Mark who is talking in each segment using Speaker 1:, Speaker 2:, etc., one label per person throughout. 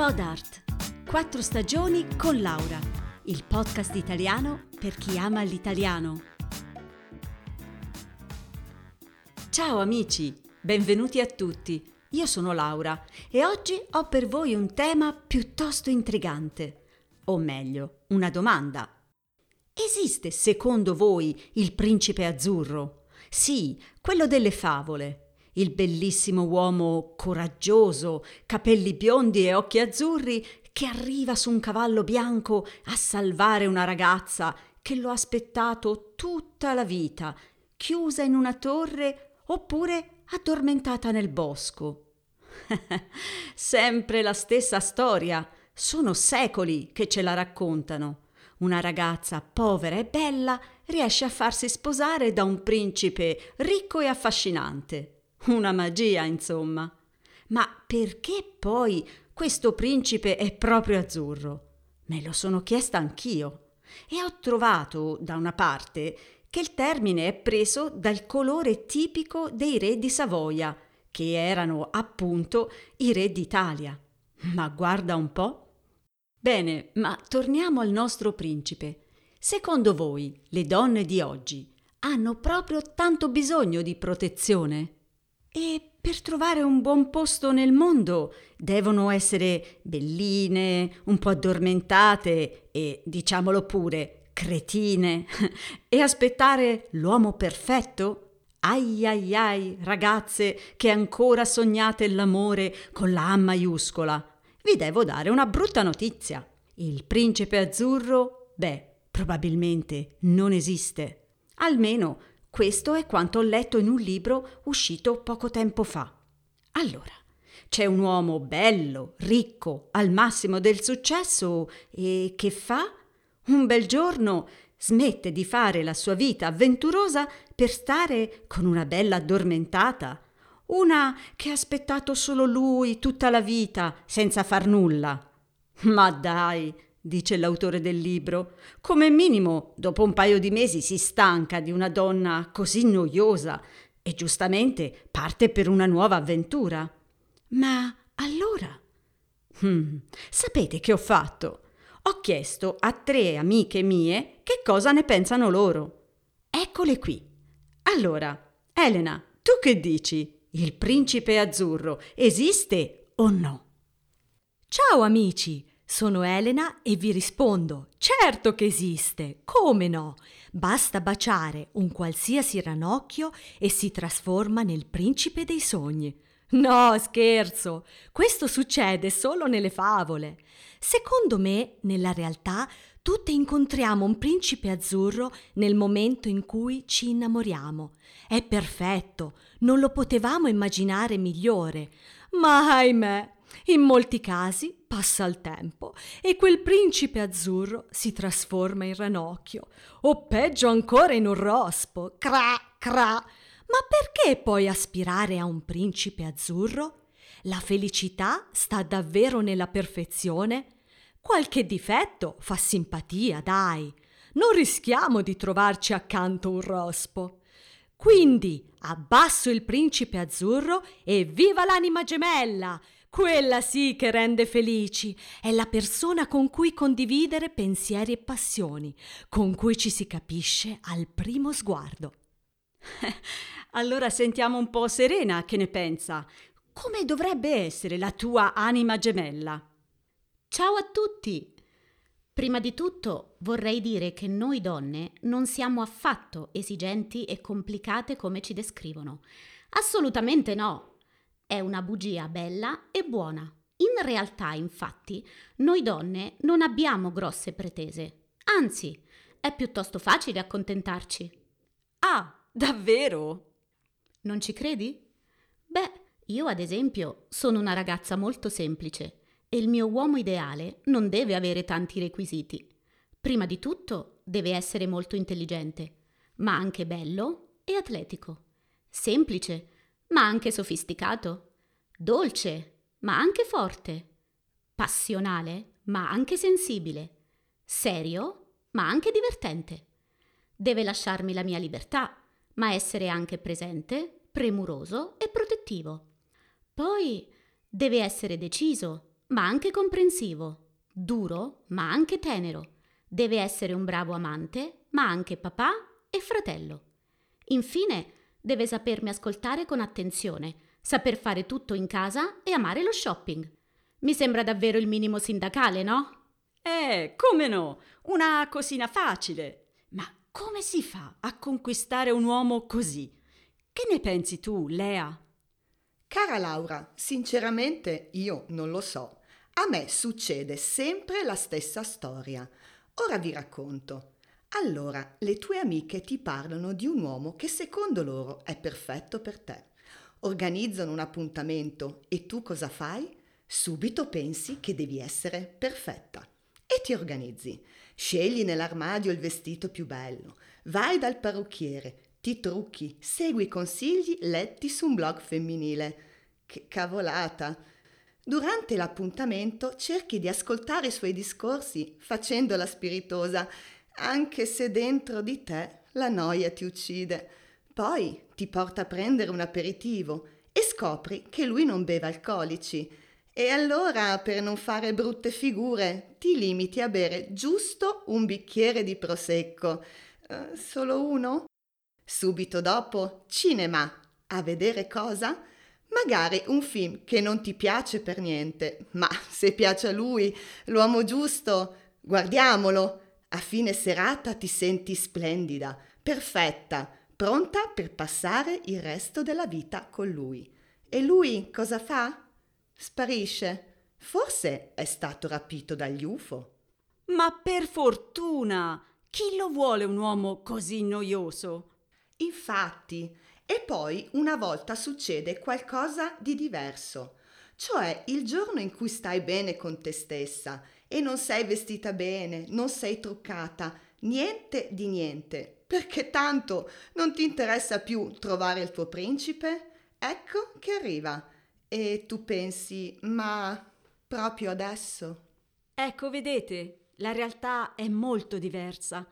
Speaker 1: Podart. Quattro stagioni con Laura. Il podcast italiano per chi ama l'italiano. Ciao amici, benvenuti a tutti. Io sono Laura e oggi ho per voi un tema piuttosto intrigante. O meglio, una domanda. Esiste secondo voi il principe azzurro? Sì, quello delle favole il bellissimo uomo coraggioso, capelli biondi e occhi azzurri, che arriva su un cavallo bianco a salvare una ragazza che lo ha aspettato tutta la vita, chiusa in una torre oppure addormentata nel bosco. Sempre la stessa storia. Sono secoli che ce la raccontano. Una ragazza povera e bella riesce a farsi sposare da un principe ricco e affascinante. Una magia, insomma. Ma perché poi questo principe è proprio azzurro? Me lo sono chiesta anch'io. E ho trovato, da una parte, che il termine è preso dal colore tipico dei re di Savoia, che erano appunto i re d'Italia. Ma guarda un po'. Bene, ma torniamo al nostro principe. Secondo voi, le donne di oggi hanno proprio tanto bisogno di protezione? E per trovare un buon posto nel mondo devono essere belline, un po' addormentate e, diciamolo pure, cretine e aspettare l'uomo perfetto? Ai ai ai, ragazze che ancora sognate l'amore con la A maiuscola. Vi devo dare una brutta notizia. Il principe azzurro, beh, probabilmente non esiste. Almeno questo è quanto ho letto in un libro uscito poco tempo fa. Allora, c'è un uomo bello, ricco, al massimo del successo e che fa? Un bel giorno smette di fare la sua vita avventurosa per stare con una bella addormentata, una che ha aspettato solo lui tutta la vita senza far nulla. Ma dai, dice l'autore del libro. Come minimo, dopo un paio di mesi si stanca di una donna così noiosa e giustamente parte per una nuova avventura. Ma allora? Hmm, sapete che ho fatto? Ho chiesto a tre amiche mie che cosa ne pensano loro. Eccole qui. Allora, Elena, tu che dici? Il principe azzurro esiste o no?
Speaker 2: Ciao amici! Sono Elena e vi rispondo: certo che esiste, come no? Basta baciare un qualsiasi ranocchio e si trasforma nel principe dei sogni. No, scherzo, questo succede solo nelle favole. Secondo me, nella realtà, tutte incontriamo un principe azzurro nel momento in cui ci innamoriamo. È perfetto, non lo potevamo immaginare migliore. Ma ahimè, in molti casi passa il tempo e quel principe azzurro si trasforma in ranocchio, o peggio ancora in un rospo. Cra, cra. Ma perché poi aspirare a un principe azzurro? La felicità sta davvero nella perfezione? Qualche difetto fa simpatia, dai. Non rischiamo di trovarci accanto un rospo. Quindi abbasso il principe azzurro e viva l'anima gemella! Quella sì che rende felici. È la persona con cui condividere pensieri e passioni, con cui ci si capisce al primo sguardo.
Speaker 1: allora sentiamo un po' Serena che ne pensa. Come dovrebbe essere la tua anima gemella?
Speaker 3: Ciao a tutti! Prima di tutto vorrei dire che noi donne non siamo affatto esigenti e complicate come ci descrivono. Assolutamente no. È una bugia bella e buona. In realtà, infatti, noi donne non abbiamo grosse pretese. Anzi, è piuttosto facile accontentarci.
Speaker 1: Ah, davvero?
Speaker 3: Non ci credi? Beh, io ad esempio sono una ragazza molto semplice e il mio uomo ideale non deve avere tanti requisiti. Prima di tutto deve essere molto intelligente, ma anche bello e atletico. Semplice, ma anche sofisticato, dolce, ma anche forte, passionale, ma anche sensibile, serio, ma anche divertente. Deve lasciarmi la mia libertà, ma essere anche presente, premuroso e protettivo. Poi deve essere deciso, ma anche comprensivo, duro, ma anche tenero. Deve essere un bravo amante, ma anche papà e fratello. Infine, deve sapermi ascoltare con attenzione, saper fare tutto in casa e amare lo shopping. Mi sembra davvero il minimo sindacale, no?
Speaker 1: Eh, come no? Una cosina facile. Ma come si fa a conquistare un uomo così? Che ne pensi tu, Lea?
Speaker 4: Cara Laura, sinceramente io non lo so. A me succede sempre la stessa storia. Ora vi racconto. Allora, le tue amiche ti parlano di un uomo che secondo loro è perfetto per te. Organizzano un appuntamento e tu cosa fai? Subito pensi che devi essere perfetta e ti organizzi. Scegli nell'armadio il vestito più bello, vai dal parrucchiere, ti trucchi, segui consigli letti su un blog femminile. Che cavolata! Durante l'appuntamento cerchi di ascoltare i suoi discorsi facendola spiritosa, anche se dentro di te la noia ti uccide. Poi ti porta a prendere un aperitivo e scopri che lui non beve alcolici. E allora, per non fare brutte figure, ti limiti a bere giusto un bicchiere di prosecco. Uh, solo uno? Subito dopo, cinema. A vedere cosa? Magari un film che non ti piace per niente, ma se piace a lui, l'uomo giusto, guardiamolo. A fine serata ti senti splendida, perfetta, pronta per passare il resto della vita con lui. E lui cosa fa? Sparisce. Forse è stato rapito dagli UFO.
Speaker 1: Ma per fortuna! Chi lo vuole un uomo così noioso?
Speaker 4: Infatti, e poi una volta succede qualcosa di diverso, cioè il giorno in cui stai bene con te stessa e non sei vestita bene, non sei truccata, niente di niente, perché tanto non ti interessa più trovare il tuo principe? Ecco che arriva e tu pensi, ma proprio adesso?
Speaker 1: Ecco, vedete, la realtà è molto diversa.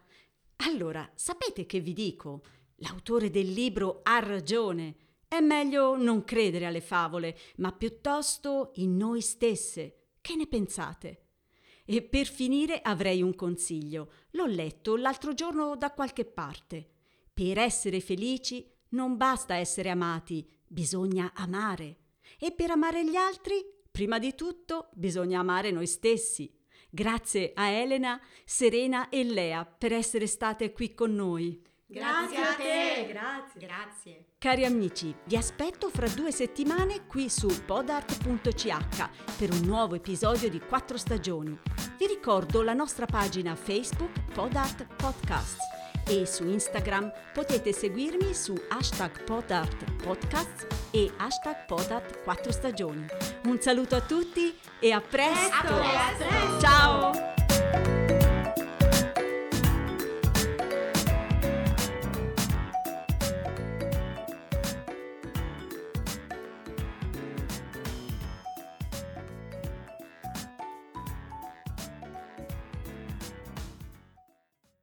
Speaker 1: Allora, sapete che vi dico? L'autore del libro ha ragione. È meglio non credere alle favole, ma piuttosto in noi stesse. Che ne pensate? E per finire avrei un consiglio. L'ho letto l'altro giorno da qualche parte. Per essere felici non basta essere amati, bisogna amare. E per amare gli altri, prima di tutto, bisogna amare noi stessi. Grazie a Elena, Serena e Lea per essere state qui con noi.
Speaker 3: Grazie, Grazie a te.
Speaker 2: Grazie.
Speaker 3: Grazie.
Speaker 1: Cari amici, vi aspetto fra due settimane qui su podart.ch per un nuovo episodio di Quattro Stagioni. Vi ricordo la nostra pagina Facebook Podart Podcasts e su Instagram potete seguirmi su hashtag podartpodcasts e hashtag podart 4 stagioni. Un saluto a tutti e a presto!
Speaker 3: A presto.
Speaker 1: Ciao!